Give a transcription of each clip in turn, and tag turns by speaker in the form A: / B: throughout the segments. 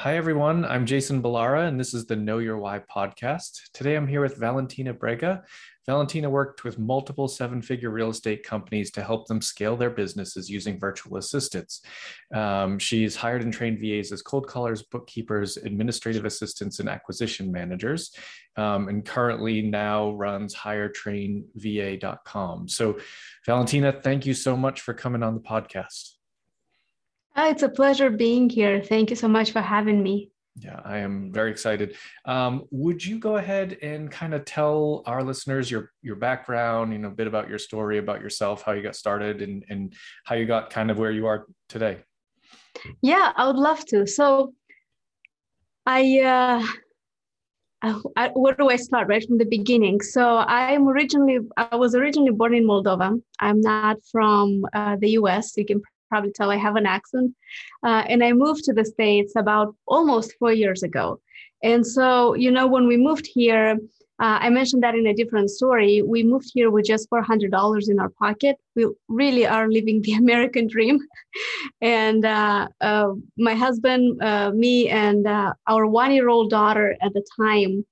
A: Hi, everyone. I'm Jason Ballara, and this is the Know Your Why podcast. Today, I'm here with Valentina Brega. Valentina worked with multiple seven figure real estate companies to help them scale their businesses using virtual assistants. Um, she's hired and trained VAs as cold callers, bookkeepers, administrative assistants, and acquisition managers, um, and currently now runs hiretrainva.com. So, Valentina, thank you so much for coming on the podcast.
B: Oh, it's a pleasure being here. Thank you so much for having me.
A: Yeah, I am very excited. Um, would you go ahead and kind of tell our listeners your your background, you know, a bit about your story, about yourself, how you got started, and and how you got kind of where you are today?
B: Yeah, I would love to. So, I, uh, I, where do I start? Right from the beginning. So, I'm originally I was originally born in Moldova. I'm not from uh, the U.S. You can probably tell I have an accent. Uh, and I moved to the States about almost four years ago. And so, you know, when we moved here, uh, I mentioned that in a different story. We moved here with just $400 in our pocket. We really are living the American dream. and uh, uh, my husband, uh, me, and uh, our one year old daughter at the time,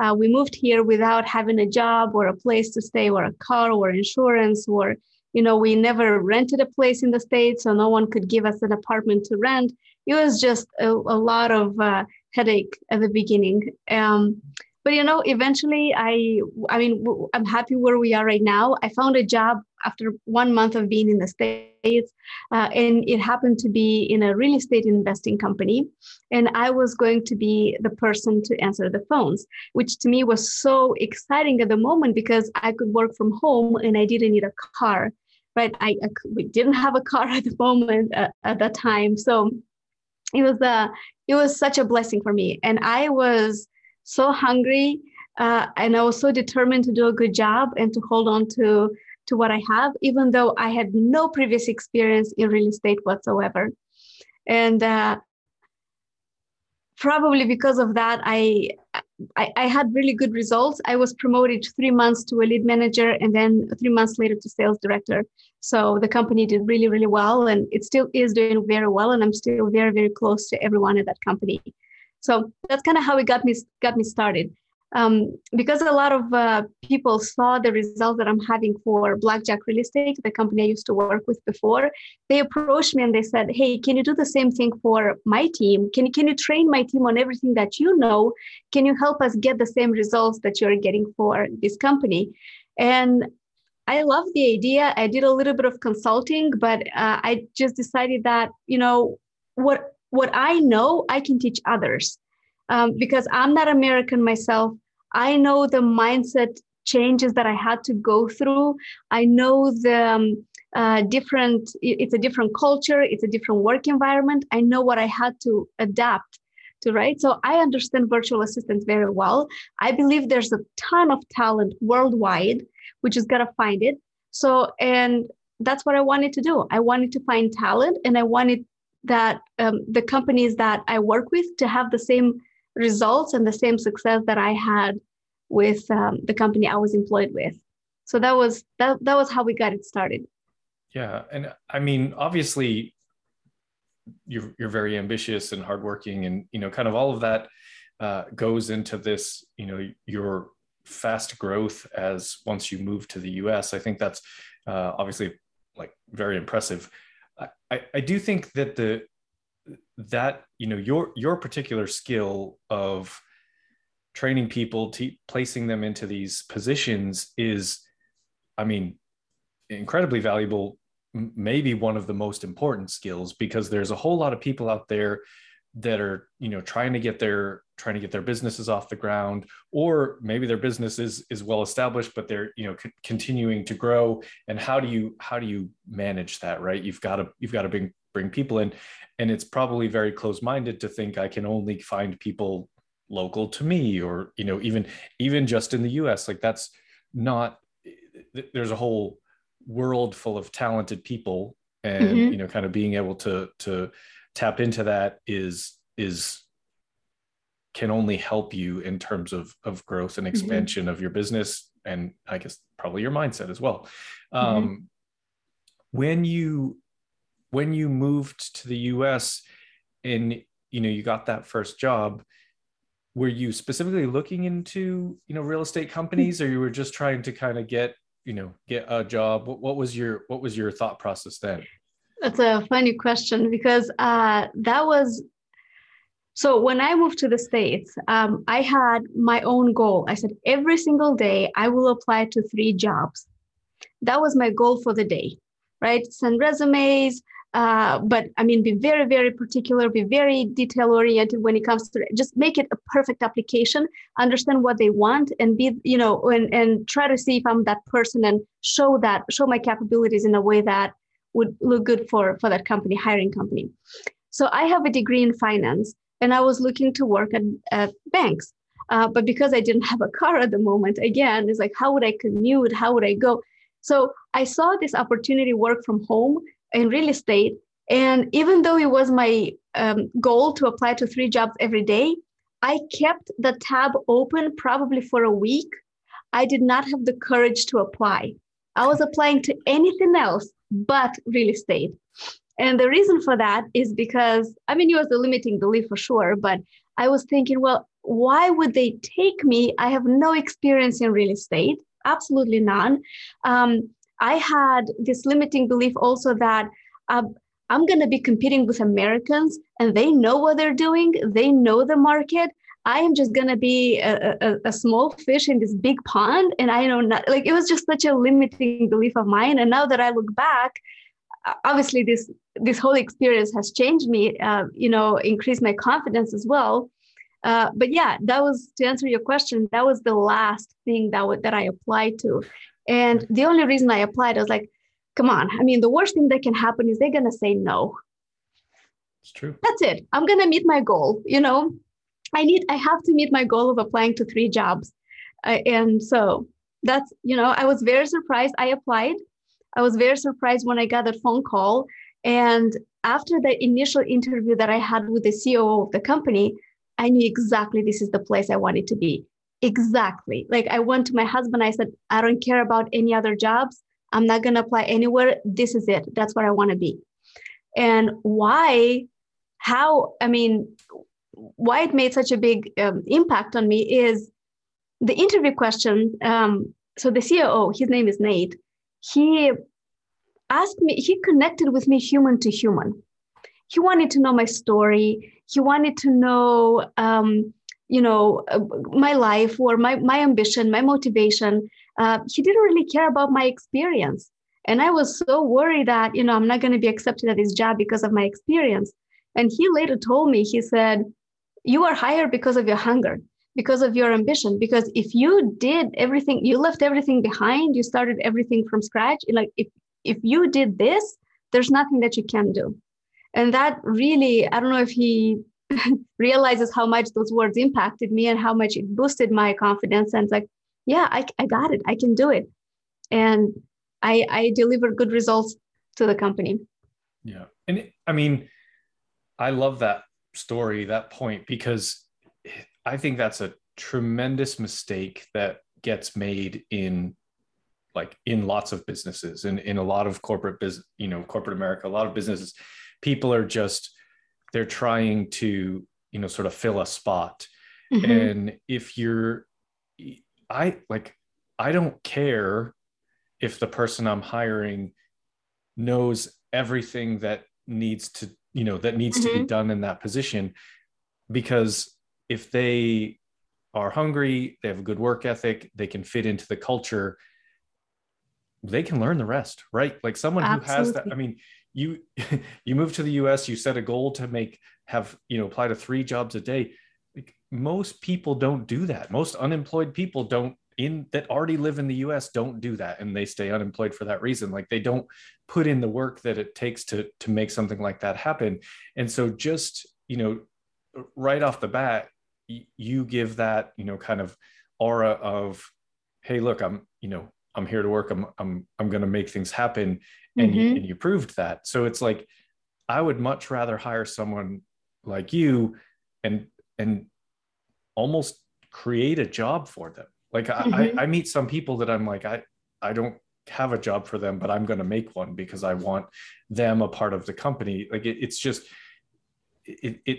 B: uh, we moved here without having a job or a place to stay or a car or insurance or you know we never rented a place in the states so no one could give us an apartment to rent. It was just a, a lot of uh, headache at the beginning. Um, but you know eventually i i mean i'm happy where we are right now. I found a job after one month of being in the states uh, and it happened to be in a real estate investing company and i was going to be the person to answer the phones which to me was so exciting at the moment because i could work from home and i didn't need a car right i, I we didn't have a car at the moment uh, at that time so it was a uh, it was such a blessing for me and i was so hungry uh, and I was so determined to do a good job and to hold on to to what I have, even though I had no previous experience in real estate whatsoever. And uh, probably because of that, I, I, I had really good results. I was promoted three months to a lead manager, and then three months later to sales director. So the company did really really well, and it still is doing very well. And I'm still very very close to everyone at that company. So that's kind of how it got me got me started. Um, because a lot of uh, people saw the results that I'm having for Blackjack Real Estate, the company I used to work with before, they approached me and they said, "Hey, can you do the same thing for my team? Can can you train my team on everything that you know? Can you help us get the same results that you're getting for this company?" And I love the idea. I did a little bit of consulting, but uh, I just decided that you know what what I know, I can teach others. Um, because I'm not American myself. I know the mindset changes that I had to go through. I know the um, uh, different, it's a different culture, it's a different work environment. I know what I had to adapt to, right? So I understand virtual assistants very well. I believe there's a ton of talent worldwide. We just got to find it. So, and that's what I wanted to do. I wanted to find talent and I wanted that um, the companies that I work with to have the same results and the same success that I had with um, the company I was employed with. So that was that that was how we got it started.
A: Yeah, and I mean, obviously, you're you're very ambitious and hardworking, and you know, kind of all of that uh, goes into this. You know, your fast growth as once you move to the U.S. I think that's uh, obviously like very impressive. I, I do think that the that you know your your particular skill of training people to placing them into these positions is i mean incredibly valuable maybe one of the most important skills because there's a whole lot of people out there that are you know trying to get their trying to get their businesses off the ground or maybe their business is is well established but they're you know c- continuing to grow. And how do you how do you manage that right? You've got to you've got to bring bring people in and it's probably very close-minded to think i can only find people local to me or you know even even just in the us like that's not there's a whole world full of talented people and mm-hmm. you know kind of being able to to tap into that is is can only help you in terms of of growth and mm-hmm. expansion mm-hmm. of your business and i guess probably your mindset as well mm-hmm. um, when you when you moved to the us and you know you got that first job were you specifically looking into you know real estate companies or you were just trying to kind of get you know get a job what, what was your what was your thought process then
B: that's a funny question because uh, that was so when I moved to the States, um, I had my own goal. I said, every single day, I will apply to three jobs. That was my goal for the day, right? Send resumes, uh, but I mean, be very, very particular, be very detail oriented when it comes to just make it a perfect application, understand what they want, and be, you know, and, and try to see if I'm that person and show that, show my capabilities in a way that would look good for, for that company, hiring company. So I have a degree in finance and I was looking to work at, at banks. Uh, but because I didn't have a car at the moment, again, it's like, how would I commute? How would I go? So I saw this opportunity work from home in real estate. And even though it was my um, goal to apply to three jobs every day, I kept the tab open probably for a week. I did not have the courage to apply. I was applying to anything else but real estate. And the reason for that is because, I mean, it was a limiting belief for sure, but I was thinking, well, why would they take me? I have no experience in real estate, absolutely none. Um, I had this limiting belief also that uh, I'm going to be competing with Americans and they know what they're doing, they know the market. I am just going to be a, a, a, small fish in this big pond. And I know not, like, it was just such a limiting belief of mine. And now that I look back, obviously this this whole experience has changed me uh, you know increased my confidence as well uh, but yeah that was to answer your question that was the last thing that w- that i applied to and the only reason i applied i was like come on. I mean the worst thing that can happen is they're going to say no.
A: It's true.
B: That's it. I'm going to meet my goal you know? I need i have to meet my goal of applying to three jobs. Uh, and so that's you know i was very surprised. I applied. I was very surprised when I got that phone call. And after the initial interview that I had with the CEO of the company, I knew exactly this is the place I wanted to be. Exactly. Like I went to my husband, I said, I don't care about any other jobs. I'm not going to apply anywhere. This is it. That's what I want to be. And why, how, I mean, why it made such a big um, impact on me is the interview question. Um, so the ceo his name is Nate he asked me, he connected with me human to human. He wanted to know my story. He wanted to know, um, you know, uh, my life or my, my ambition, my motivation. Uh, he didn't really care about my experience. And I was so worried that, you know, I'm not going to be accepted at this job because of my experience. And he later told me, he said, You are hired because of your hunger because of your ambition because if you did everything you left everything behind you started everything from scratch like if if you did this there's nothing that you can do and that really i don't know if he realizes how much those words impacted me and how much it boosted my confidence. And like yeah i, I got it. I can do it. And i i deliver good results to the company.
A: Yeah. And it, i mean i love that story that point because I think that's a tremendous mistake that gets made in like in lots of businesses and in a lot of corporate business, you know, corporate America, a lot of businesses, people are just they're trying to, you know, sort of fill a spot. Mm-hmm. And if you're I like I don't care if the person I'm hiring knows everything that needs to, you know, that needs mm-hmm. to be mm-hmm. done in that position because if they are hungry, they have a good work ethic, they can fit into the culture, they can learn the rest, right? Like someone Absolutely. who has that. I mean, you you move to the US, you set a goal to make have you know apply to three jobs a day. Like most people don't do that. Most unemployed people don't in that already live in the US don't do that and they stay unemployed for that reason. Like they don't put in the work that it takes to to make something like that happen. And so just, you know, right off the bat, you give that you know kind of aura of hey look i'm you know i'm here to work i'm i'm i'm going to make things happen and, mm-hmm. you, and you proved that so it's like i would much rather hire someone like you and and almost create a job for them like mm-hmm. I, I meet some people that i'm like i i don't have a job for them but i'm going to make one because i want them a part of the company like it, it's just it, it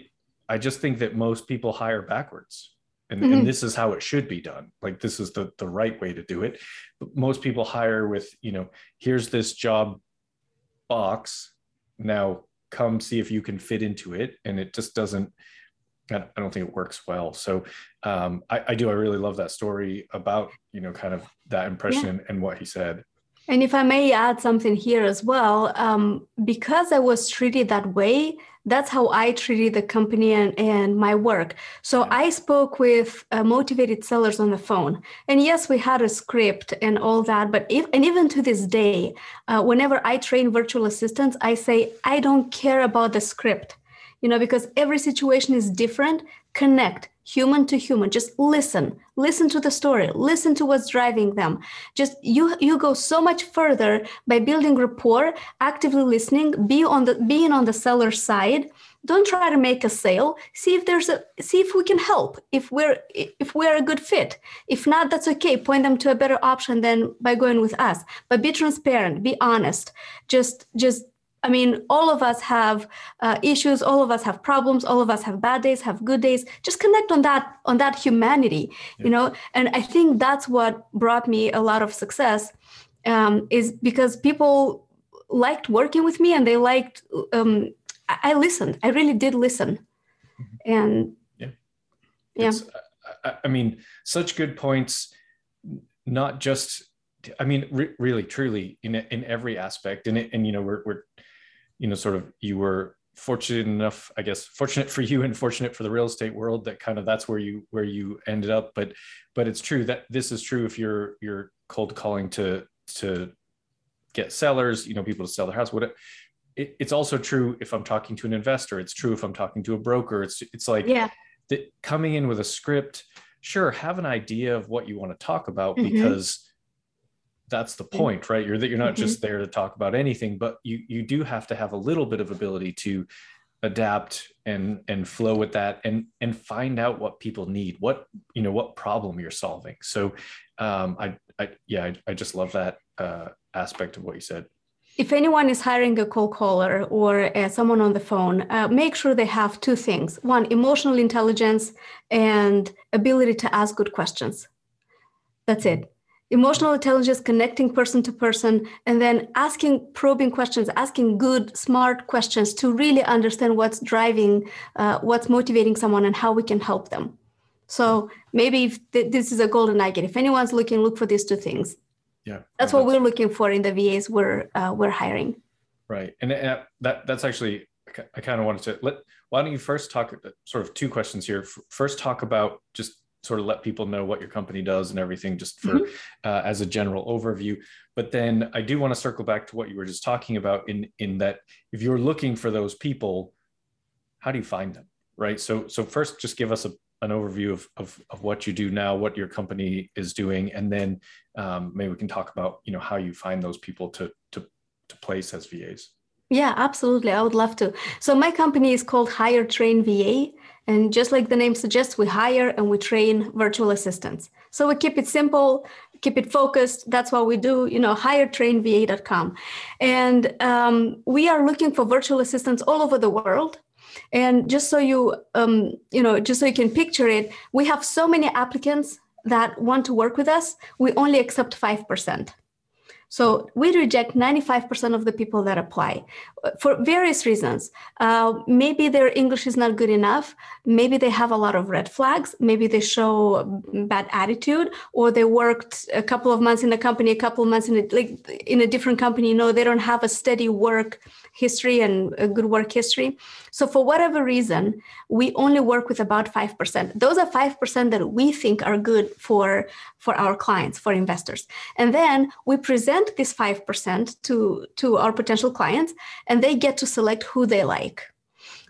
A: I just think that most people hire backwards. And,
B: Mhm.
A: and this is how it should be done. Like this is the the right way to do it. But most people hire with, you know, here's this job box. Now come see if you can fit into it. And it just doesn't, I I don't think it works well. So um, I, I do, I really love that story about, you know, kind of that impression and, and what he said.
B: And if I may add something here as well, um, because I was treated that way, that's how I treated the company and, and my work. So I spoke with uh, motivated sellers on the phone. And yes, we had a script and all that. But if, and even to this day, uh, whenever I train virtual assistants, I say, I don't care about the script, you know, because every situation is different. Connect human to human. Just listen. Listen to the story. Listen to what's driving them. Just you you go so much further by building rapport actively listening be on the being on the seller side. Don't try to make a sale. See if there's a see if we can help if we're if we're a good fit. If not that's okay. Point them to a better option than by going with us. But be transparent. Be honest. Just just I mean, all of us have uh, issues. All of us have problems. All of us have bad days, have good days. Just connect on that on that humanity,
A: Yeah.
B: you know. And I think that's what brought me a lot of success, um, is because people liked working with me and they liked. Um, I, I listened. I really did listen, and Yeah.
A: It's, I, I mean, such good points, not just, I mean, re- really, truly in, in every aspect. And, it, and, you know, we're, we're, you know, sort of, you were fortunate enough, I guess, fortunate for you and fortunate for the real estate world that kind of, that's where you, where you ended up. But, but it's true that this is true if you're, you're cold calling to, to get sellers, you know, people to sell their house, what it, it's also true if I'm talking to an investor. It's true if I'm talking to a broker. It's it's like
B: yeah,
A: coming in with a script. Sure, have an idea of what you want to talk about
B: Mhm.
A: because that's the point, right? You're that you're not
B: Mhm.
A: just there to talk about anything, but you you do have to have a little bit of ability to adapt and and flow with that and and find out what people need what you know what problem you're solving so um i i yeah i, I just love that uh aspect of what you said
B: if anyone is hiring a cold caller or uh, someone on the phone, uh, make sure they have two things one, emotional intelligence and ability to ask good questions. That's it. Emotional intelligence, connecting person to person, and then asking probing questions, asking good, smart questions to really understand what's driving, uh, what's motivating someone, and how we can help them. So maybe if th- this is a golden nugget. If anyone's looking, look for these two things
A: yeah
B: that's what we're looking for in the VAs we're uh, we're hiring.
A: Right, and uh, that that's actually I kind of wanted to let. Why don't you first talk sort of two questions here? First, talk about just sort of let people know what your company does and everything, just for
B: Mhm.
A: uh, as a general overview. But then I do want to circle back to what you were just talking about in in that if you're looking for those people, how do you find them? Right. So so first, just give us a an overview of, of, of what you do now, what your company is doing, and then um, maybe we can talk about you know how you find those people to to to place as VAs.
B: Yeah, absolutely. I would love to. So my company is called Hire Train VA. And just like the name suggests, we hire and we train virtual assistants. So we keep it simple, keep it focused. That's what we do, you know, hiretrainva.com. And um, we are looking for virtual assistants all over the world. And just so you, um, you know, just so you can picture it, we have so many applicants that want to work with us. We only accept 5%. So we reject 95% of the people that apply uh, for various reasons. Uh, maybe their English is not good enough. Maybe they have a lot of red flags. Maybe they show bad attitude, or they worked a couple of months in a company, a couple of months in a, like in a different company. Know, they don't have a steady work history and a good work history. So for whatever reason, we only work with about 5%. Those are 5% that we think are good for, for our clients, for investors. And then we present this 5% to, to our potential clients, and they get to select who they like.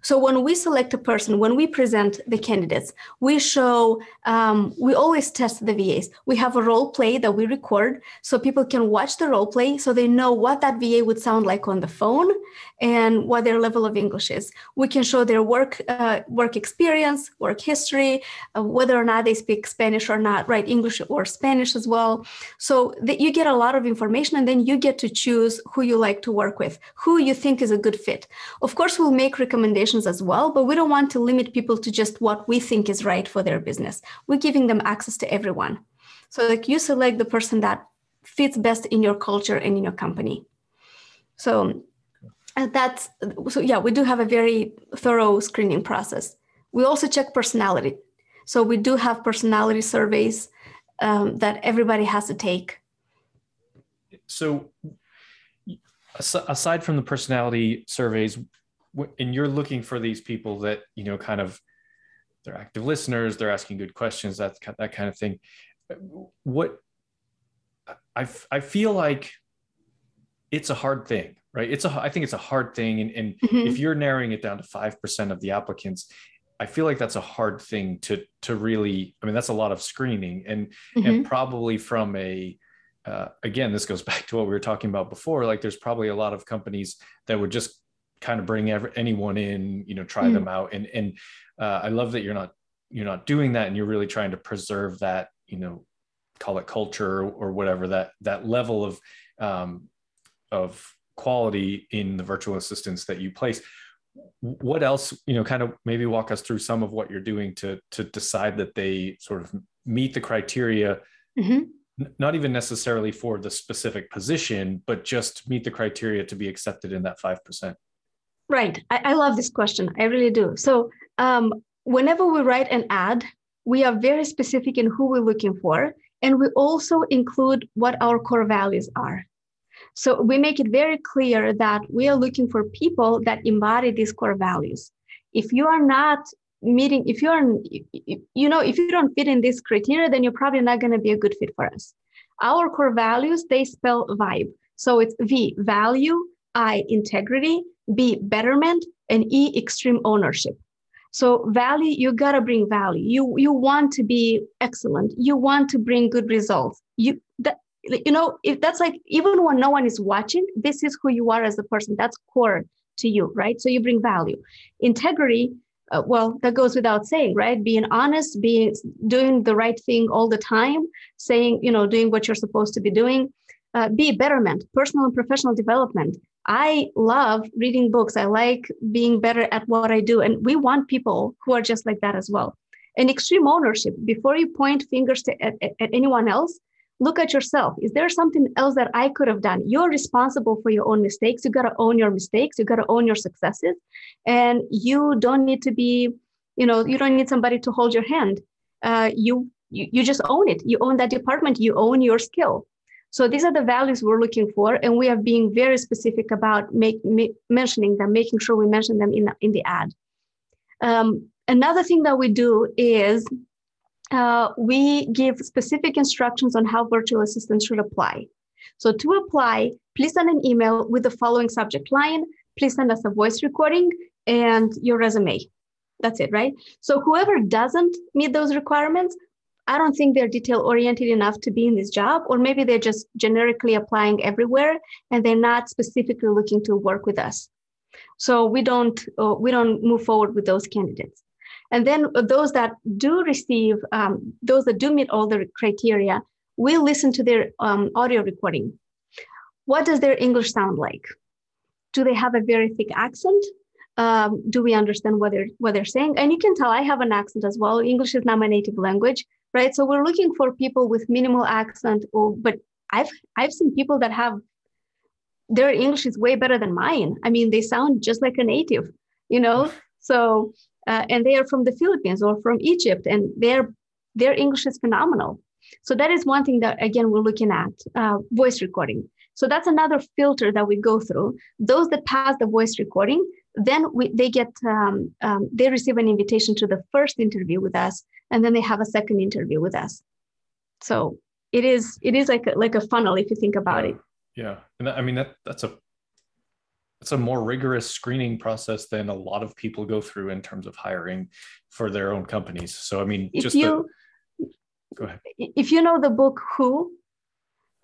B: So when we select a person, when we present the candidates, we show, um, we always test the VAs. We have a role play that we record so people can watch the role play so they know what that VA would sound like on the phone and what their level of English is. We can show their work uh, work experience, work history, uh, whether or not they speak Spanish or not, right? English or Spanish as well. So that you get a lot of information, and then you get to choose who you like to work with, who you think is a good fit. Of course, we'll make recommendations as well, but we don't want to limit people to just what we think is right for their business. We're giving them access to everyone. So like you select the person that fits best in your culture and in your company. So and that's so yeah we do have a very thorough screening process. We also check personality. So we do have personality surveys um, that everybody has to take.
A: So aside from the personality surveys and you're looking for these people that you know kind of they're active listeners they're asking good questions that that kind of thing what i i feel like it's a hard thing right it's a i think it's a hard thing and, and mm-hmm. if you're narrowing it down to 5% of the applicants i feel like that's a hard thing to to really i mean that's a lot of screening and mm-hmm. and probably from a uh, again this goes back to what we were talking about before like there's probably a lot of companies that would just kind of bring every, anyone in you know try mm-hmm. them out and and uh, i love that you're not you're not doing that and you're really trying to preserve that you know call it culture or whatever that that level of um, of quality in the virtual assistants that you place. What else you know kind of maybe walk us through some of what you're doing to to decide that they sort of meet the criteria mm-hmm. not even necessarily for the specific position but just meet the criteria to be accepted in that 5%
B: right. I, I love this question. I really do. So um, whenever we write an ad we are very specific in who we're looking for and we also include what our core values are so we make it very clear that we are looking for people that embody these core values. If you are not meeting, if you're, you know, if you don't fit in this criteria, then you're probably not going to be a good fit for us. Our core values, they spell vibe. So it's V, value, I, integrity, B, betterment, and E, extreme ownership. So value, you gotta bring value. You you want to be excellent. You want to bring good results. You that you know if that's like even when no one is watching this is who you are as a person. That's core to you right? So you bring value. Integrity uh, well that goes without saying right? Being honest being doing the right thing all the time saying you know doing what you're supposed to be doing. Uh, be betterment personal and professional development. I love reading books. I like being better at what i do. And we want people who are just like that as well. And extreme ownership before you point fingers to, at, at anyone else look at yourself. Is there something else that I could have done? You're responsible for your own mistakes. You got to own your mistakes. You got to own your successes. And you don't need to be, you know, you don't need somebody to hold your hand. Uh, you, you, you just own it. You own that department. You own your skill. So these are the values we're looking for, and we are being very specific about make, mentioning them, making sure we mention them in, in the ad. Um, another thing that we do is uh, we give specific instructions on how virtual assistants should apply. So to apply, please send an email with the following subject line. Please send us a voice recording and your resume. That's it, right? So whoever doesn't meet those requirements, I don't think they're detail oriented enough to be in this job, or maybe they're just generically applying everywhere and they're not specifically looking to work with us. So we don't uh, we don't move forward with those candidates. And then those that do receive, um, those that do meet all the criteria, we listen to their um, audio recording. What does their English sound like? Do they have a very thick accent? Um, do we understand what they're what they're saying? And you can tell I have an accent as well. English is not my native language, right? So we're looking for people with minimal accent. Or but I've I've seen people that have their English is way better than mine. I mean, they sound just like a native, you know. So uh, and they are from the Philippines or from Egypt, and their their English is phenomenal. So that is one thing that again we're looking at uh, voice recording. So that's another filter that we go through. Those that pass the voice recording, then we, they get um, um, they receive an invitation to the first interview with us, and then they have a second interview with us. So it is it is like a, like a funnel if you think about
A: yeah.
B: it.
A: Yeah, and I mean that that's a it's a more rigorous screening process than a lot of people go through in terms of hiring for their own companies. So I mean, if just you,
B: the, go ahead. If you know the book Who,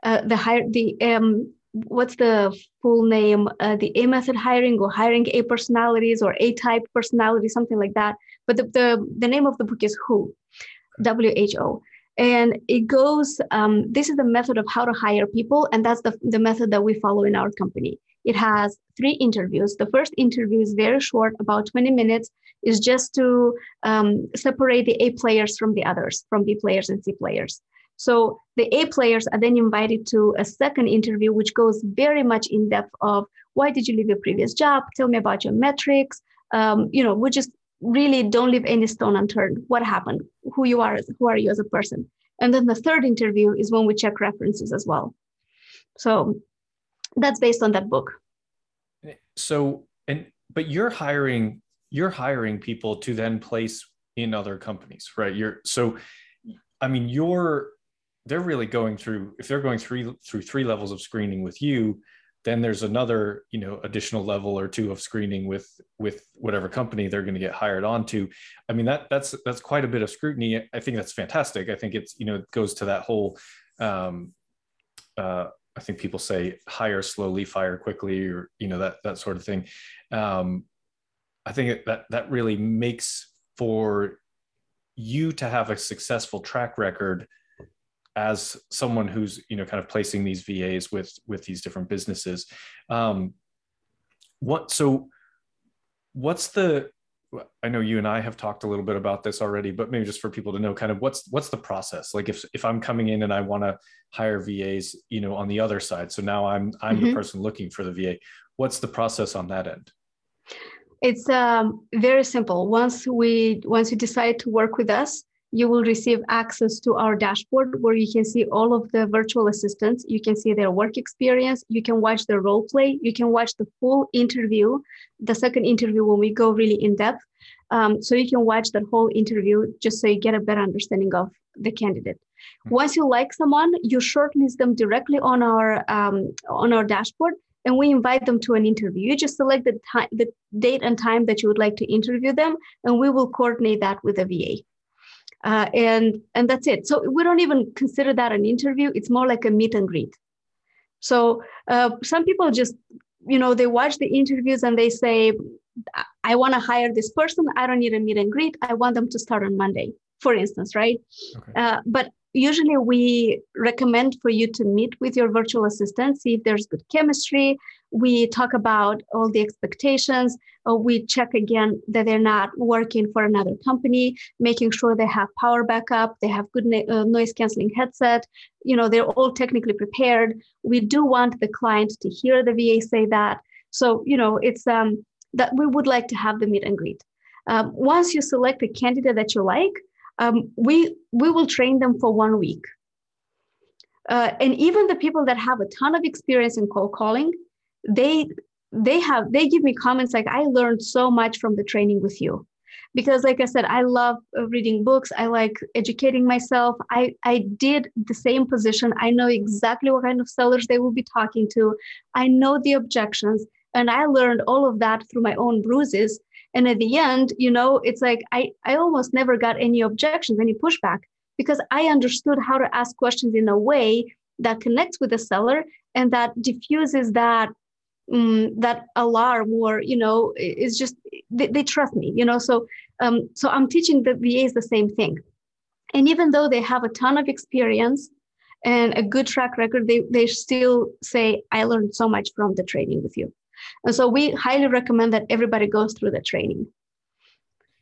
B: uh, the hire the um, what's the full name uh, the a method hiring or hiring a personalities or a type personality something like that but the, the, the name of the book is who who and it goes um, this is the method of how to hire people and that's the, the method that we follow in our company it has three interviews the first interview is very short about 20 minutes is just to um, separate the a players from the others from b players and c players so the A players are then invited to a second interview, which goes very much in depth of why did you leave your previous job? Tell me about your metrics. Um, you know, we just really don't leave any stone unturned. What happened? Who you are? Who are you as a person? And then the third interview is when we check references as well. So that's based on that book.
A: So and but you're hiring you're hiring people to then place in other companies, right? You're so I mean you're they're really going through if they're going through through three levels of screening with you then there's another you know additional level or two of screening with with whatever company they're going to get hired onto i mean that that's that's quite a bit of scrutiny i think that's fantastic i think it's you know it goes to that whole um uh i think people say hire slowly fire quickly or you know that that sort of thing um i think that that really makes for you to have a successful track record as someone who's you know kind of placing these VAs with with these different businesses. Um, what so what's the I know you and I have talked a little bit about this already, but maybe just for people to know kind of what's what's the process like if if I'm coming in and I want to hire VAs, you know, on the other side. So now I'm I'm mm-hmm. the person looking for the VA. What's the process on that end?
B: It's um, very simple. Once we once you decide to work with us, you will receive access to our dashboard where you can see all of the virtual assistants. You can see their work experience. You can watch the role play. You can watch the full interview, the second interview when we go really in depth. Um, so you can watch that whole interview just so you get a better understanding of the candidate. Hmm. Once you like someone, you shortlist them directly on our um, on our dashboard, and we invite them to an interview. You just select the time, the date and time that you would like to interview them, and we will coordinate that with the VA uh, and and that's it. So we don't even consider that an interview. It's more like a meet and greet. So uh, some people just you know they watch the interviews and they say i want to hire this person. I don't need a meet and greet. I want them to start on monday for instance right? Okay. uh, but usually we recommend for you to meet with your virtual assistant see if there's good chemistry we talk about all the expectations. Uh, we check again that they're not working for another company, making sure they have power backup, they have good uh, noise canceling headset. You know, they're all technically prepared. We do want the client to hear the VA say that. So, you know, it's um, that we would like to have the meet and greet. Um, once you select a candidate that you like, um, we we will train them for one week. Uh, and even the people that have a ton of experience in cold calling, they they have they give me comments like i learned so much from the training with you. Because like i said i love uh, reading books. I like educating myself. I i did the same position. I know exactly what kind of sellers they will be talking to. I know the objections and i learned all of that through my own bruises and at the end you know it's like i i almost never got any objections any pushback because i understood how to ask questions in a way that connects with the seller and that diffuses that um, that alarm or you know it's just they, they, trust me you know? So um, so i'm teaching the vas the same thing. And even though they have a ton of experience and a good track record they, they still say i learned so much from the training with you and so we highly recommend that everybody goes through the training.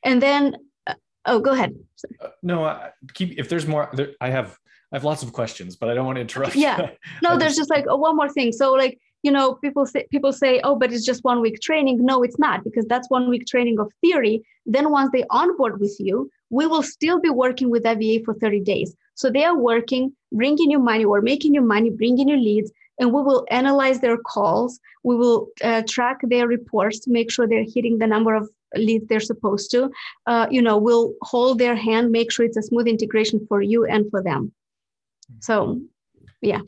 B: And then uh, oh go ahead.
A: Uh, no I keep if there's more there, i have I have lots of questions, but I don't want to interrupt.
B: Yeah. No, there's just like oh, one more thing. So like you know people say people say oh but it's just one week training. No it's not because that's one week training of theory. Then once they onboard with you we will still be working with FVA for 30 days. So they are working bringing you money. Or making you money bringing you leads and we will analyze their calls we will uh, track their reports to make sure they're hitting the number of leads they're supposed to uh, you know we'll hold their hand make sure it's a smooth integration for you and for them so yeah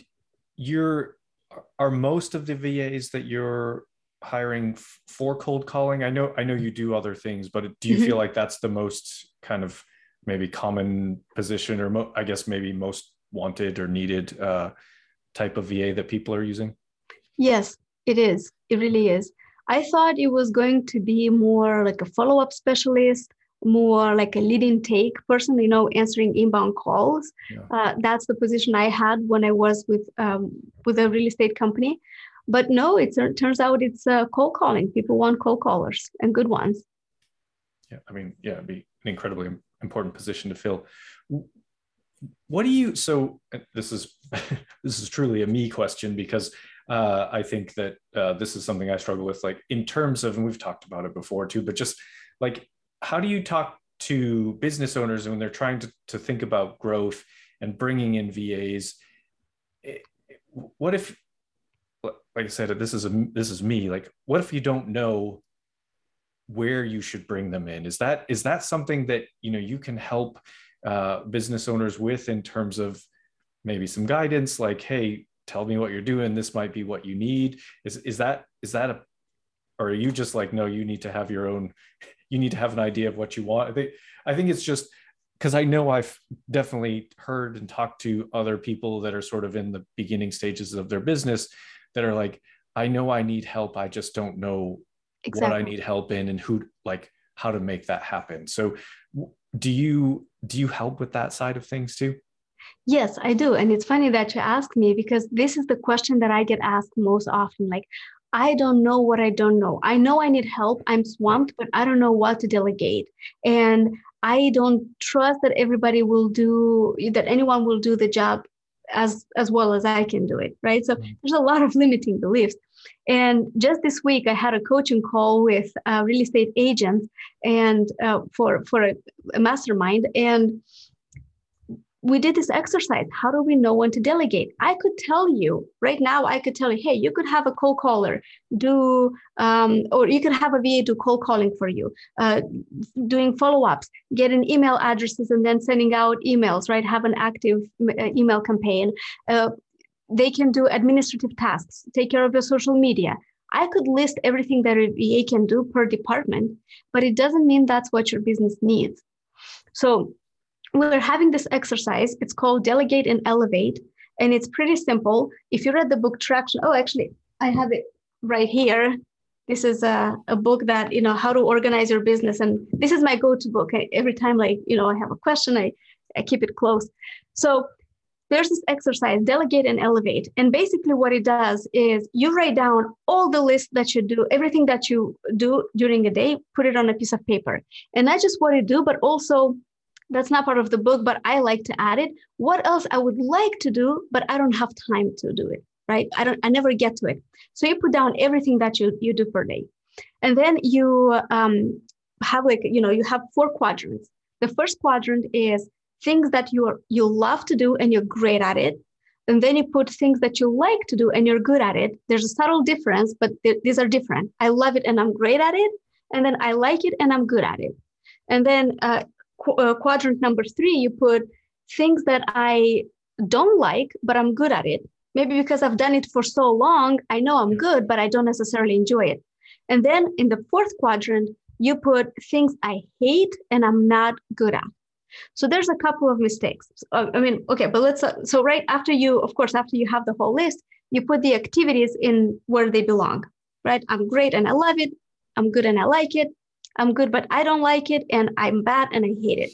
A: you're are most of the VAs that you're hiring f- for cold calling? I know I know you do other things, but do you mm-hmm. feel like that's the most kind of maybe common position, or mo- I guess maybe most wanted or needed uh, type of VA that people are using?
B: Yes, it is. It really is. I thought it was going to be more like a follow up specialist, more like a lead intake person, you know, answering inbound calls. Yeah. Uh, that's the position I had when I was with um, with a real estate company. But no, it turns out it's uh, cold calling. People want cold callers and good ones.
A: Yeah, I mean, yeah, it'd be an incredibly important position to fill. What do you? So this is this is truly a me question because uh, I think that uh, this is something I struggle with, like in terms of, and we've talked about it before too, but just like, how do you talk to business owners when they're trying to, to think about growth and bringing in VAs? What if, like I said, this is a, this is me. Like, what if you don't know where you should bring them in? Is that is that something that you know you can help uh, business owners with in terms of maybe some guidance? Like, hey, tell me what you're doing this might be what you need is is that is that a or are you just like no you need to have your own you need to have an idea of what you want i think i think it's just because i know i've definitely heard and talked to other people that are sort of in the beginning stages of their business that are like i know i need help i just don't know exactly. what i need help in and who like how to make that happen so do you do you help with that side of things too
B: Yes, I do. And it's funny that you ask me because this is the question that I get asked most often. Like, I don't know what I don't know. I know I need help. I'm swamped, but I don't know what to delegate. And I don't trust that everybody will do that anyone will do the job as as well as I can do it, right? So mm-hmm. there's a lot of limiting beliefs. And just this week, I had a coaching call with a real estate agent and uh, for for a, a mastermind, and we did this exercise. How do we know when to delegate? I could tell you right now, I could tell you, hey, you could have a cold caller do, um, or you could have a VA do cold calling for you, uh, doing follow ups, getting email addresses and then sending out emails, right? Have an active uh, email campaign. Uh, they can do administrative tasks, take care of your social media. I could list everything that a VA can do per department, but it doesn't mean that's what your business needs. So we're having this exercise. It's called Delegate and Elevate. And it's pretty simple. If you read the book Traction, oh, actually, I have it right here. This is a, a book that, you know, how to organize your business. And this is my go-to book. I, every time like, you know, I have a question, I, I keep it close. So there's this exercise, delegate and elevate. And basically what it does is you write down all the list that you do, everything that you do during a day, put it on a piece of paper. And not just what you do, but also that's not part of the book, but I like to add it. What else I would like to do, but I don't have time to do it, right? I don't, I never get to it. So you put down everything that you, you do per day. And then you um, have like, you know, you have four quadrants. The first quadrant is things that you you love to do and you're great at it. And then you put things that you like to do and you're good at it. There's a subtle difference, but th- these are different. I love it and I'm great at it. And then I like it and I'm good at it. And then uh, qu- uh, quadrant number three, you put things that I don't like, but I'm good at it. Maybe because I've done it for so long, I know I'm good, but I don't necessarily enjoy it. And then in the fourth quadrant, you put things I hate and I'm not good at. So there's a couple of mistakes. Uh, I mean, okay, but let's, uh, so right after you, of course, after you have the whole list, you put the activities in where they belong, right? I'm great and I love it. I'm good and I like it. I'm good, but I don't like it and I'm bad and I hate it.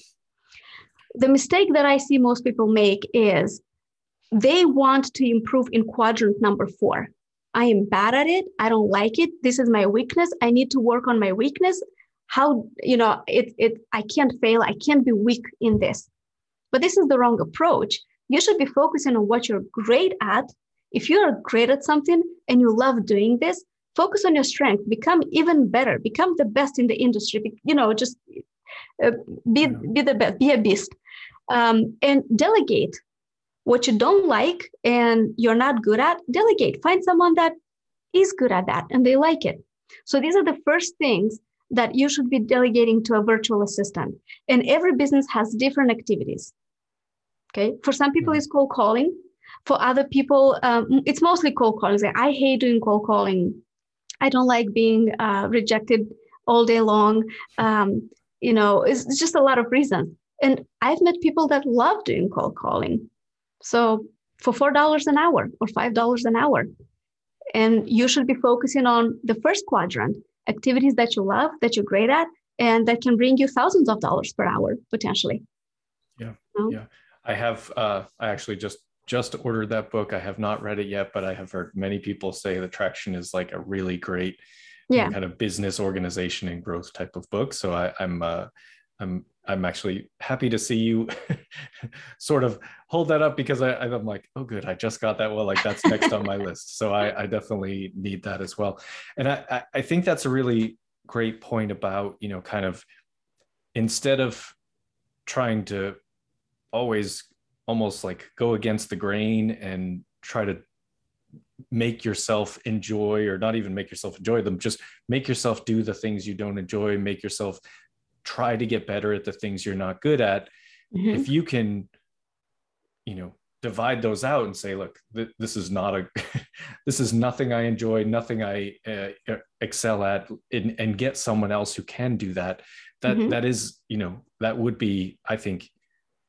B: The mistake that I see most people make is they want to improve in quadrant number four. I am bad at it. I don't like it. This is my weakness. I need to work on my weakness. How, you know, it, it, I can't fail. I can't be weak in this. But this is the wrong approach. You should be focusing on what you're great at. If you're great at something and you love doing this, focus on your strength become even better become the best in the industry you know just uh, be, be the best be a beast um, and delegate what you don't like and you're not good at delegate find someone that is good at that and they like it so these are the first things that you should be delegating to a virtual assistant. And every business has different activities. Okay? For some people it's cold calling. For other people um, it's mostly cold calling. Like, i hate doing cold calling. I don't like being uh, rejected all day long. Um, you know, it's, it's just a lot of reasons. And I've met people that love doing cold calling. So for four dollars an hour or five dollars an hour, And you should be focusing on the first quadrant activities that you love, that you're great at, and that can bring you thousands of dollars per hour potentially.
A: Yeah. You know? Yeah. I have, uh, I actually just just ordered that book. I have not read it yet, but I have heard many people say the traction is like a really great yeah. kind of business organization and growth type of book. So I, am I'm, uh, I'm I'm actually happy to see you sort of hold that up because I, I'm like, oh, good, I just got that. Well, like that's next on my list. So I, I definitely need that as well. And I, I think that's a really great point about, you know, kind of instead of trying to always almost like go against the grain and try to make yourself enjoy or not even make yourself enjoy them just make yourself do the things you don't enjoy make yourself try to get better at the things you're not good at mm-hmm. if you can you know divide those out and say look th- this is not a this is nothing i enjoy nothing i uh, excel at and, and, get someone else who can do that that, mm-hmm. that is you know that would be i think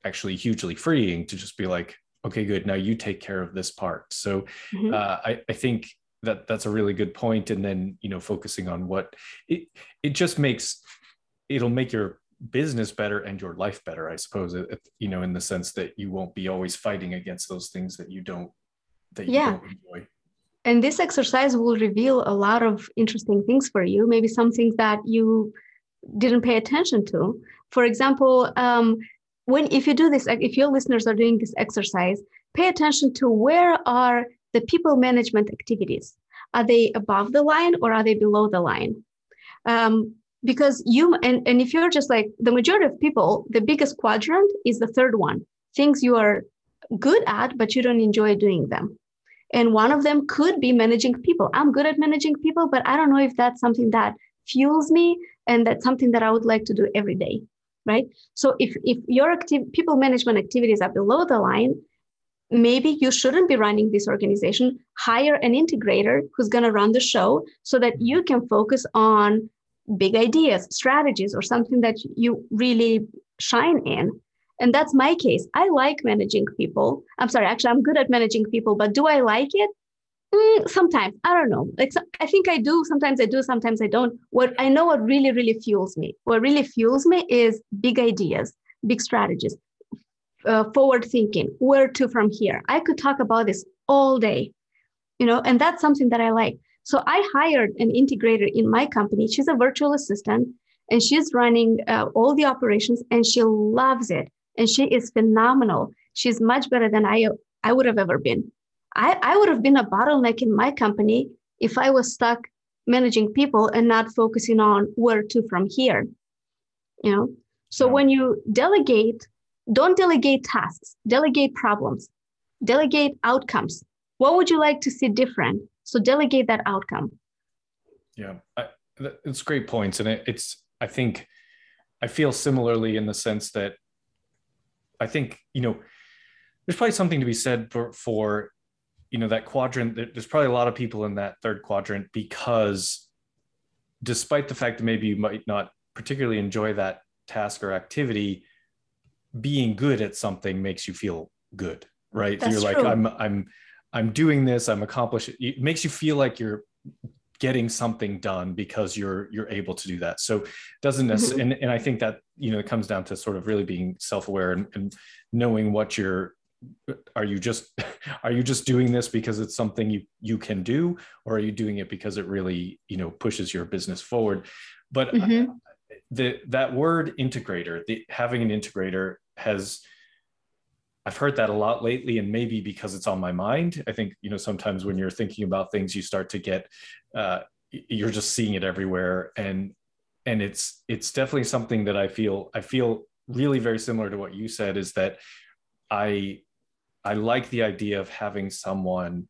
A: actually hugely freeing to just be like okay good now you take care of this part so mm-hmm. uh, I, I think that that's a really good point and then you know focusing on what it it just makes it'll make your business better and your life better i suppose you know in the sense that you won't be always fighting against those things that you don't that you yeah. don't enjoy.
B: And this exercise will reveal a lot of interesting things for you maybe some things that you didn't pay attention to. For example um, when if you do this if your listeners are doing this exercise pay attention to where are the people management activities? Are they above the line or are they below the line? Um, because you and, and if you're just like the majority of people the biggest quadrant is the third one things you are good at but you don't enjoy doing them. And one of them could be managing people. I'm good at managing people but i don't know if that's something that fuels me and that's something that i would like to do every day right? So if if your active people management activities are below the line maybe you shouldn't be running this organization. Hire an integrator who's going to run the show so that you can focus on big ideas, strategies, or something that you really shine in. And that's my case. I like managing people. I'm sorry, actually, I'm good at managing people, but do I like it? Mm, sometimes I don't know. Like I think I do. Sometimes I do. Sometimes I don't. What I know, what really, really fuels me. What really fuels me is big ideas, big strategies, uh, forward thinking. Where to from here? I could talk about this all day, you know, and that's something that I like. So I hired an integrator in my company. She's a virtual assistant and she's running uh, all the operations and she loves it. And she is phenomenal. She's much better than I, I would have ever been. I, I would have been a bottleneck in my company if I was stuck managing people and not focusing on where to from here. You know, so when you delegate, don't delegate tasks, delegate problems, delegate outcomes. What would you like to see different? So delegate that outcome.
A: Yeah, I, it's great points, and it, it's I think I feel similarly in the sense that I think you know there's probably something to be said for for you know that quadrant. There's probably a lot of people in that third quadrant because despite the fact that maybe you might not particularly enjoy that task or activity, being good at something makes you feel good, right? That's You're true. like I'm I'm I'm doing this, I'm accomplishing. It makes you feel like you're getting something done because you're you're able to do that. So doesn't necessarily, mm-hmm. and, and I think that you know it comes down to sort of really being self-aware and, and knowing what you're are you just are you just doing this because it's something you you can do or are you doing it because it really you know pushes your business forward but mm-hmm. the that word integrator the having an integrator has I've heard that a lot lately, and maybe because it's on my mind. I think you know sometimes when you're thinking about things, you start to get uh, you're just seeing it everywhere, and and it's it's definitely something that I feel I feel really very similar to what you said is that I I like the idea of having someone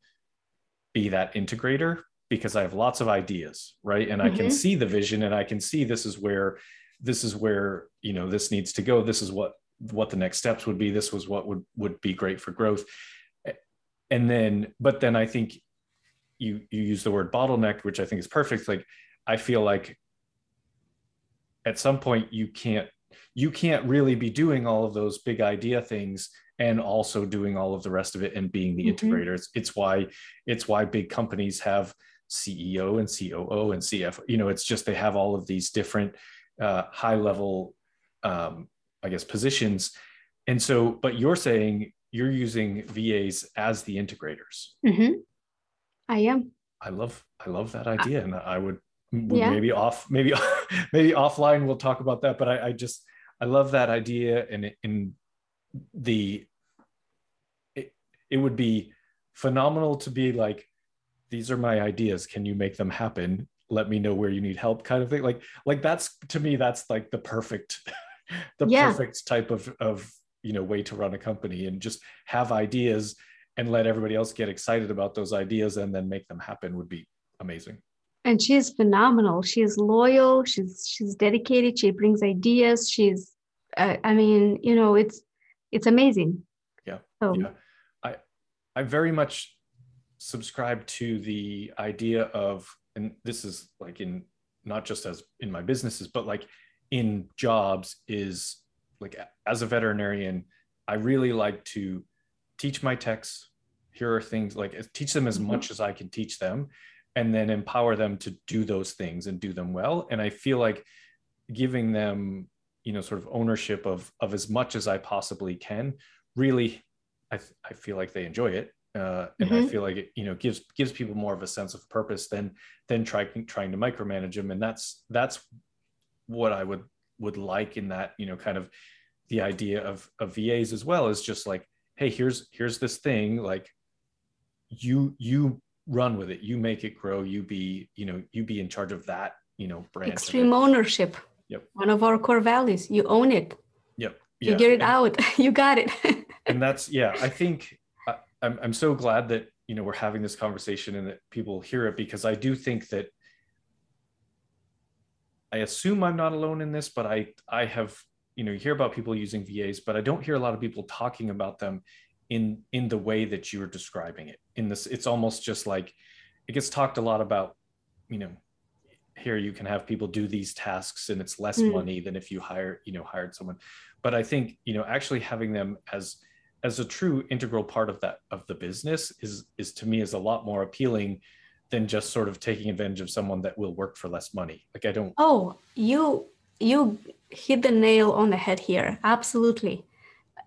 A: be that integrator because I have lots of ideas, right? And mm-hmm. I can mm-hmm. see the vision, and I can see this is where this is where you know this needs to go. This is what what the next steps would be. This was what would would be great for growth. And then but then i think you you use the word bottleneck which i think is perfect. Like i feel like at some point you can't you can't really be doing all of those big idea things and also doing all of the rest of it and being the mm-hmm. integrators it's why it's why big companies have ceo and coo and cf you know it's just they have all of these different uh, high level um, i guess positions. And so but you're saying you're using vas as the integrators.
B: Mm-hmm. i am.
A: I love i love that idea and i would yeah. maybe off maybe maybe offline we'll talk about that but I, I just i love that idea and in the it, it would be phenomenal to be like these are my ideas. Can you make them happen? Let me know where you need help kind of thing. Like like that's to me that's like the perfect the yeah. perfect type of of you know way to run a company and just have ideas and let everybody else get excited about those ideas and then make them happen would be amazing.
B: And she's phenomenal. She's loyal. She's she's dedicated. She brings ideas. She's uh, i mean you know it's it's amazing.
A: Yeah. So. yeah. I i very much subscribe to the idea of and this is like in not just as in my businesses but like in jobs is like as a veterinarian i really like to teach my techs here are things like teach them as mm-hmm. much as i can teach them and then empower them to do those things and do them well and i feel like giving them you know sort of ownership of of as much as i possibly can really i, I feel like they enjoy it uh, and mm-hmm. i feel like it you know gives gives people more of a sense of purpose than than trying trying to micromanage them and that's that's what i would would like in that you know kind of the idea of of vas as well is just like hey here's here's this thing like you you run with it. You make it grow. You be you know you be in charge of that you know brand
B: extreme ownership.
A: Yep.
B: One of our core values. You own it.
A: Yep.
B: Yeah. figure it and, out. You got it.
A: And that's yeah i think I, I'm, I'm so glad that you know we're having this conversation and that people hear it because i do think that i assume i'm not alone in this but i i have you know you hear about people using vas but i don't hear a lot of people talking about them in in the way that you are describing it in this it's almost just like it gets talked a lot about you know here you can have people do these tasks and it's less mm. money than if you hire you know hired someone but i think you know actually having them as as a true integral part of that of the business is is to me is a lot more appealing than just sort of taking advantage of someone that will work for less money like i don't
B: oh you you hit the nail on the head here absolutely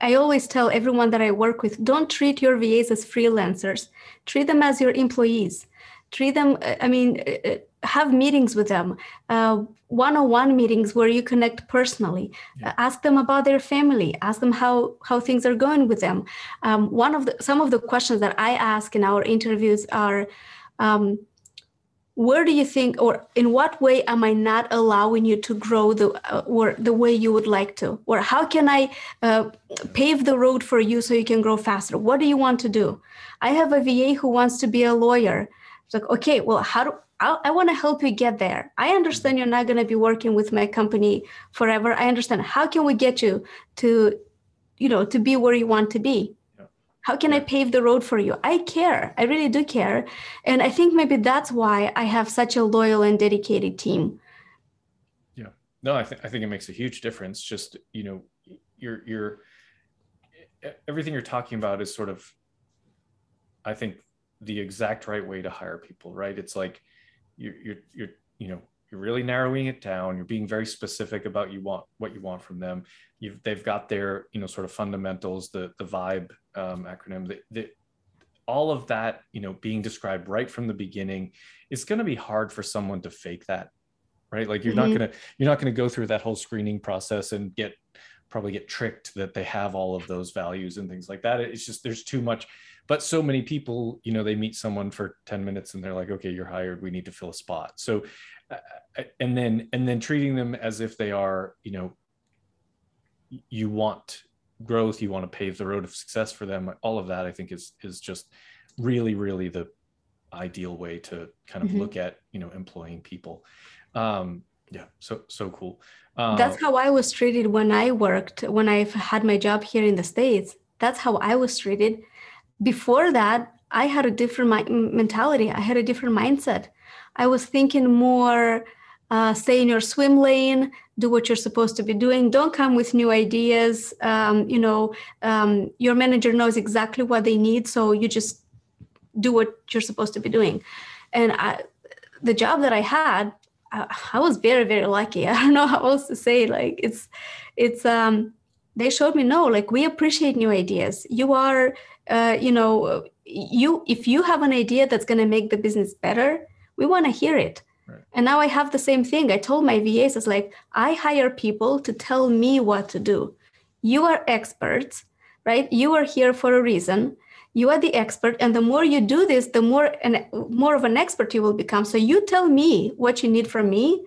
B: I always tell everyone that I work with don't treat your VAs as freelancers, treat them as your employees. Treat them, uh, I mean, uh, uh, have meetings with them, one on one meetings where you connect personally. Yeah. ask them about their family, ask them how, how things are going with them. Um, one of the, some of the questions that I ask in our interviews are, um, where do you think or in what way am i not allowing you to grow the uh, or the way you would like to or how can i uh, pave the road for you so you can grow faster what do you want to do i have a va who wants to be a lawyer it's like okay well how do I, I want to help you get there. I understand you're not going to be working with my company forever. I understand. How can we get you to, you know, to be where you want to be? How can i pave the road for you? I care. I really do care. And i think maybe that's why i have such a loyal and dedicated team.
A: Yeah. No i, th- I think it makes a huge difference. Just you know you're you're everything you're talking about is sort of i think the exact right way to hire people right? It's like you're you're, you're you know you're really narrowing it down. You're being very specific about you want what you want from them. You've they've got their you know sort of fundamentals the the vibe um, acronym the, the, all of that you know being described right from the beginning it's going to be hard for someone to fake that right? Like you're mm-hmm. not going to you're not going to go through that whole screening process and get probably get tricked that they have all of those values and things like that. It's just there's too much but so many people you know they meet someone for 10 minutes and they're like okay you're hired. We need to fill a spot. So and then and then treating them as if they are you know you want growth you want to pave the road of success for them. All of that i think is is just really really the ideal way to kind of mm-hmm. look at you know employing people. Um yeah so so cool.
B: Uh, that's how i was treated when i worked when i had my job here in the states. That's how i was treated. Before that i had a different mi- mentality. I had a different mindset i was thinking more uh, stay in your swim lane, do what you're supposed to be doing. Don't come with new ideas. Um, you know, um, your manager knows exactly what they need, so you just do what you're supposed to be doing. And I, the job that I had, I, I, was very, very lucky. I don't know how else to say. Like it's, it's. Um, they showed me no. Like we appreciate new ideas. You are, uh, you know, you if you have an idea that's going to make the business better, we want to hear it Right. And now I have the same thing. I told my VAs, it's like, I hire people to tell me what to do. You are experts, right? You are here for a reason. You are the expert. And the more you do this, the more and more of an expert you will become. So you tell me what you need from me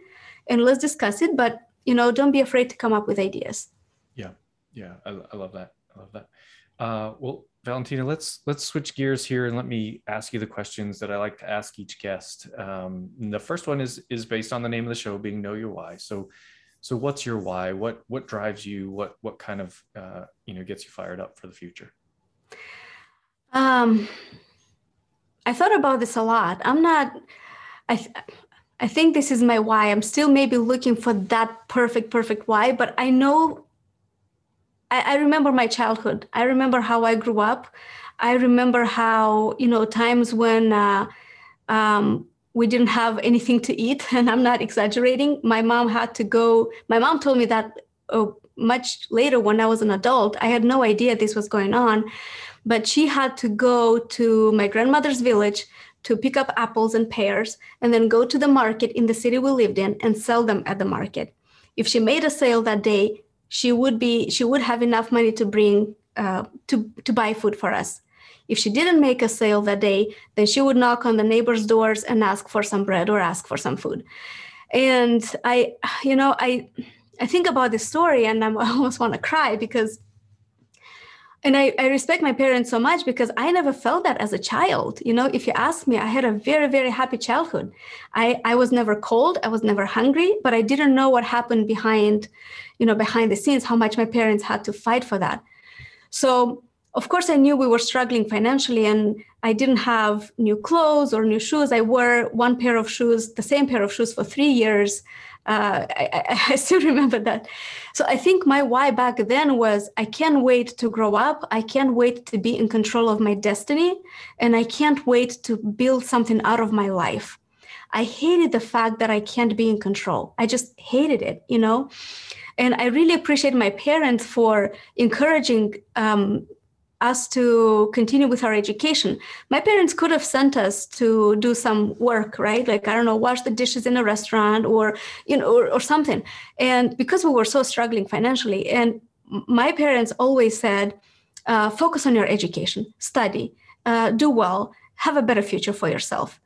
B: and let's discuss it. But you know, don't be afraid to come up with ideas.
A: Yeah. Yeah. I, I love that. I love that. Uh, well, Valentina, let's let's switch gears here and let me ask you the questions that I like to ask each guest. Um, the first one is is based on the name of the show being Know Your Why. So, so what's your why? What what drives you? What what kind of uh, you know gets you fired up for the future?
B: Um, I thought about this a lot. I'm not. I. Th- I think this is my why. I'm still maybe looking for that perfect, perfect why, but I know I, I remember my childhood. I remember how I grew up. I remember how you know times when uh, um, we didn't have anything to eat, and I'm not exaggerating. My mom had to go. My mom told me that oh, much later when I was an adult. I had no idea this was going on, but she had to go to my grandmother's village to pick up apples and pears, and then go to the market in the city we lived in and sell them at the market. If she made a sale that day, she would be she would have enough money to bring uh, to to buy food for us. If she didn't make a sale that day, then she would knock on the neighbors' doors and ask for some bread or ask for some food. And I, you know, I I think about this story and I almost want to cry because and I, I respect my parents so much because I never felt that as a child. You know, if you ask me, I had a very, very happy childhood. I, I was never cold, I was never hungry, but I didn't know what happened behind, you know, behind the scenes, how much my parents had to fight for that. So of course I knew we were struggling financially and I didn't have new clothes or new shoes. I wore one pair of shoes, the same pair of shoes for three years uh, I, I, still remember that. So I think my why back then was I can't wait to grow up. I can't wait to be in control of my destiny. And I can't wait to build something out of my life. I hated the fact that I can't be in control. I just hated it, you know? And I really appreciate my parents for encouraging um, us to continue with our education. My parents could have sent us to do some work, right? Like, I don't know, wash the dishes in a restaurant or, you know, or, or something. And because we were so struggling financially, and my parents always said, uh, focus on your education, study, uh, do well, have a better future for yourself.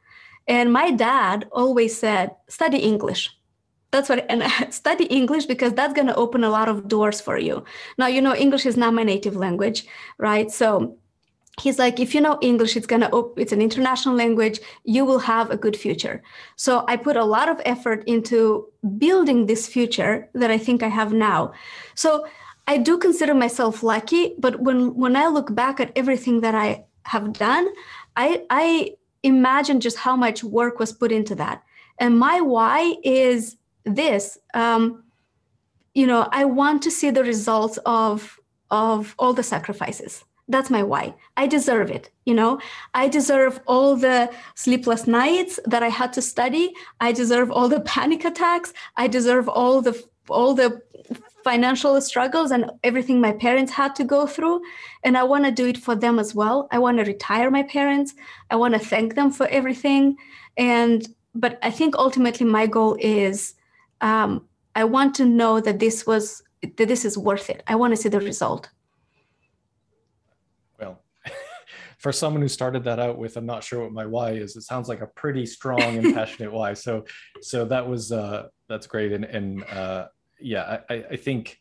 B: And my dad always said, study English that's what and study english because that's going to open a lot of doors for you. Now you know english is not my native language right? So he's like if you know english it's going to op- it's an international language you will have a good future. So i put a lot of effort into building this future that i think i have now. So i do consider myself lucky but when when i look back at everything that i have done i i imagine just how much work was put into that. And my why is this um, you know i want to see the results of of all the sacrifices. That's my why. I deserve it you know? I deserve all the sleepless nights that i had to study. I deserve all the panic attacks. I deserve all the all the financial struggles and everything my parents had to go through. And i want to do it for them as well. I want to retire my parents. I want to thank them for everything. And but i think ultimately my goal is um, I want to know that this was that this is worth it. I want to see the result.
A: Well, for someone who started that out with, I'm not sure what my why is. It sounds like a pretty strong and passionate why. So, so that was uh, that's great. And and uh, yeah, I, I think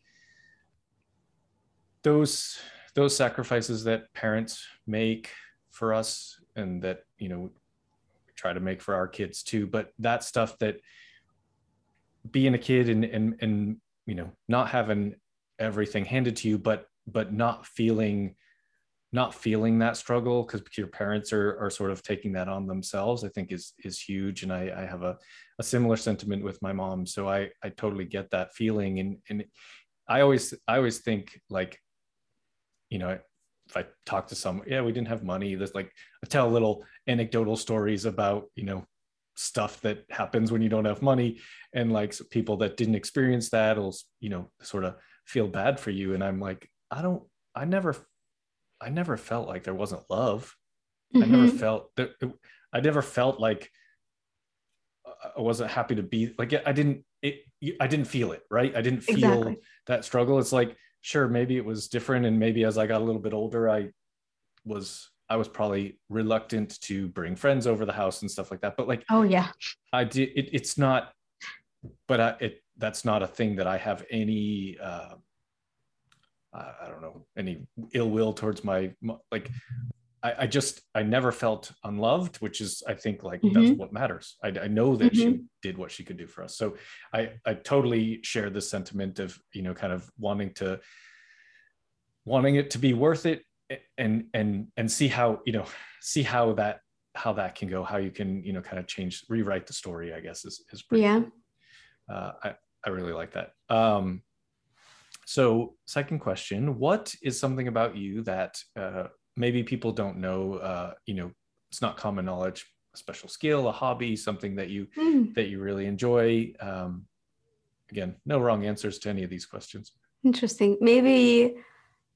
A: those those sacrifices that parents make for us and that you know try to make for our kids too but that stuff that being a kid and and and you know not having everything handed to you but but not feeling not feeling that struggle because your parents are are sort of taking that on themselves i think is is huge. And i i have a, a similar sentiment with my mom. So i i totally get that feeling. And and i always i always think like you know if i talk to someone yeah we didn't have money there's like i tell little anecdotal stories about you know stuff that happens when you don't have money and like people that didn't experience that will you know sort of feel bad for you and i'm like i don't i never I never felt like there wasn't love. Mm-hmm. I never mm-hmm. felt that I never felt like I wasn't happy to be like I didn't it I didn't feel it, right? I didn't feel exactly. that struggle. It's like sure maybe it was different and maybe as I got a little bit older I was I was probably reluctant to bring friends over the house and stuff like that. But like
B: oh yeah.
A: I did it, it's not but I, it that's not a thing that I have any uh, I don't know any ill will towards my like I, I, just I never felt unloved, which is I think like mm-hmm. that's what matters. I, I know that mm-hmm. she did what she could do for us. So I I totally share the sentiment of you know kind of wanting to wanting it to be worth it and and and see how you know see how that how that can go how you can you know kind of change rewrite the story i guess is is
B: pretty yeah
A: uh, i i really like that um so, second question What is something about you that uh, maybe people don't know? Uh, you know, it's not common knowledge, a special skill, a hobby, something that you mm. that you really enjoy. Um, again, no wrong answers to any of these questions.
B: Interesting. Maybe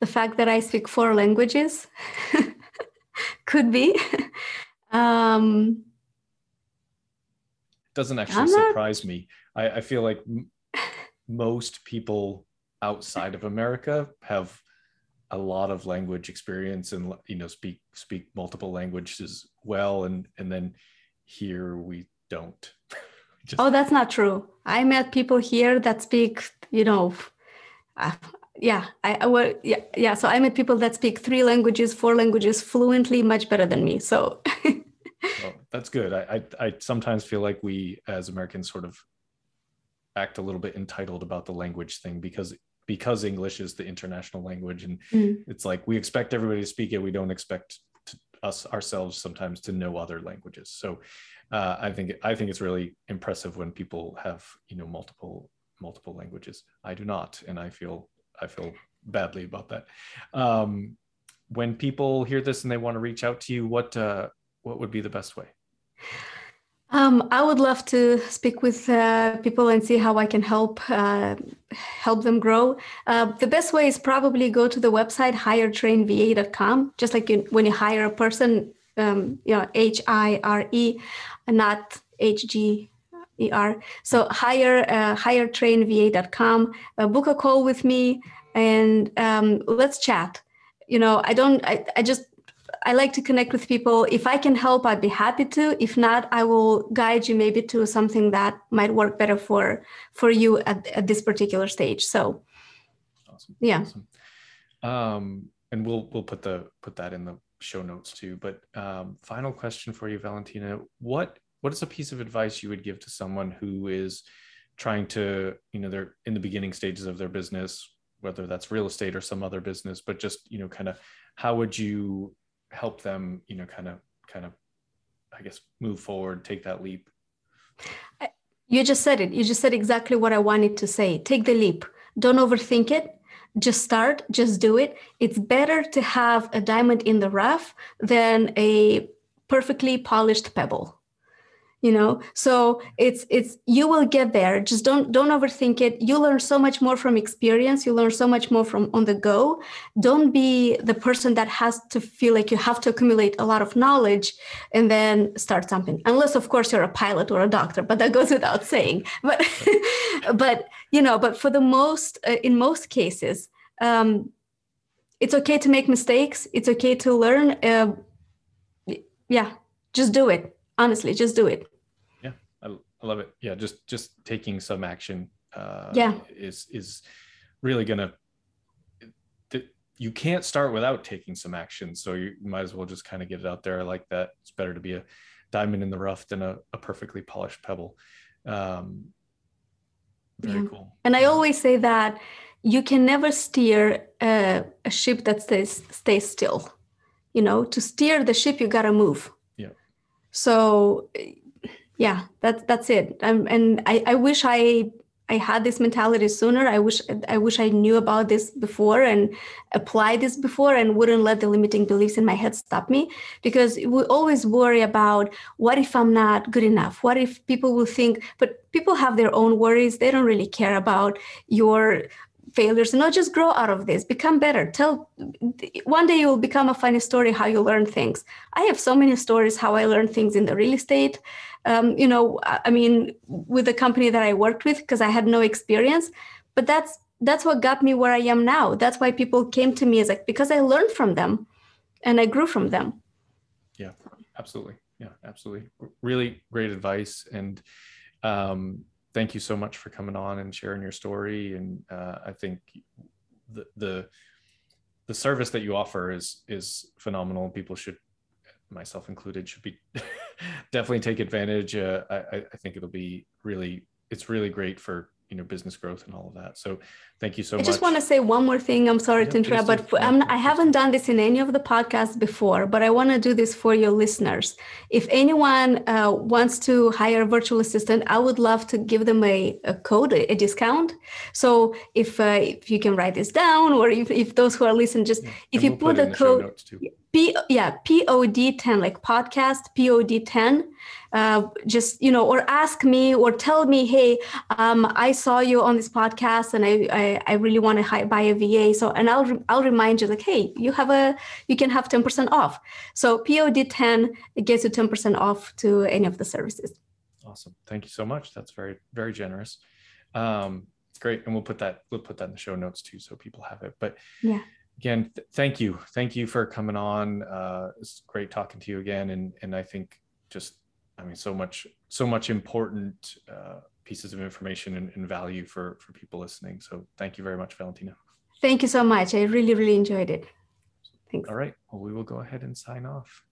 B: the fact that I speak four languages could be. um,
A: doesn't actually surprise me. I, I feel like m- most people outside of America have a lot of language experience and you know speak speak multiple languages well and and then here we don't
B: Just... oh that's not true i met people here that speak you know uh, yeah I, I well, yeah yeah so i met people that speak three languages four languages fluently much better than me so
A: well, that's good I, I i sometimes feel like we as americans sort of act a little bit entitled about the language thing because because English is the international language, and mm. it's like we expect everybody to speak it. We don't expect to, us ourselves sometimes to know other languages. So uh, I think I think it's really impressive when people have you know multiple multiple languages. I do not, and I feel I feel badly about that. Um, when people hear this and they want to reach out to you, what uh, what would be the best way?
B: Um, I would love to speak with uh, people and see how I can help uh, help them grow. Uh, the best way is probably go to the website hiretrainva.com. Just like you, when you hire a person, um, you know H I R E, not H G E R. So hire uh, hiretrainva.com. Uh, book a call with me and um, let's chat. You know, I don't. I, I just I like to connect with people. If I can help, I'd be happy to. If not, I will guide you maybe to something that might work better for for you at, at this particular stage. So, awesome. yeah. Awesome.
A: Um, and we'll we'll put the put that in the show notes too. But um, final question for you, Valentina: what what is a piece of advice you would give to someone who is trying to you know they're in the beginning stages of their business whether that's real estate or some other business but just you know kind of how would you help them you know kind of kind of i guess move forward take that leap?
B: You just said it. You just said exactly what i wanted to say. Take the leap. Don't overthink it. Just start. Just do it. It's better to have a diamond in the rough than a perfectly polished pebble you know? So it's it's you will get there. Just don't don't overthink it. You learn so much more from experience. You learn so much more from on the go. Don't be the person that has to feel like you have to accumulate a lot of knowledge and then start something. Unless of course you're a pilot or a doctor but that goes without saying. But but you know but for the most uh, in most cases um, it's okay to make mistakes. It's okay to learn. Uh, yeah just do it honestly just do it.
A: Yeah I, I love it. Yeah just just taking some action uh,
B: yeah.
A: is is really gonna you can't start without taking some action so you might as well just kind of get it out there. I like that. It's better to be a diamond in the rough than a, a perfectly polished pebble. Um, very yeah. cool.
B: And i always say that you can never steer a ship that stays stays still. You know to steer the ship you got to move so yeah that's that's it um, and I, I wish i I had this mentality sooner. I wish I wish I knew about this before and applied this before and wouldn't let the limiting beliefs in my head stop me because we always worry about what if I'm not good enough? What if people will think but people have their own worries. They don't really care about your failures not just grow out of this become better. Tell one day you will become a funny story how you learn things. I have so many stories how i learned things in the real estate. Um, you know i mean with the company that i worked with because i had no experience but that's that's what got me where i am now. That's why people came to me as like because i learned from them and i grew from them.
A: Yeah absolutely. Yeah absolutely. Really great advice and um, thank you so much for coming on and sharing your story. And uh, i think the, the the service that you offer is is phenomenal. People should myself included should be definitely take advantage. Uh, I, I think it'll be really it's really great for you know business growth and all of that. So thank you so
B: I
A: much
B: i just want to say one more thing. I'm sorry
A: yeah,
B: to interrupt but
A: yeah,
B: I'm, i haven't done this in any of the podcasts before but i want to do this for your listeners. If anyone uh, wants to hire a virtual assistant i would love to give them a, a code a, a discount. So if uh, if you can write this down or if, if those who are listening just yeah. if and you we'll put, put the code P yeah POD ten like podcast POD ten. Uh, just you know, or ask me or tell me, hey, um, I saw you on this podcast and I I, I really want to buy a VA. So and I'll re- I'll remind you like, hey, you have a you can have ten percent off. So POD ten gets you ten percent off to any of the services.
A: Awesome, thank you so much. That's very very generous. Um, great, and we'll put that we'll put that in the show notes too, so people have it. But
B: yeah
A: again, th- thank you. Thank you for coming on. Uh, it's great talking to you again. And, and I think just, I mean, so much, so much important uh, pieces of information and, and value for, for people listening. So thank you very much, Valentina.
B: Thank you so much. I really, really enjoyed it. Thanks.
A: All right. Well, we will go ahead and sign off.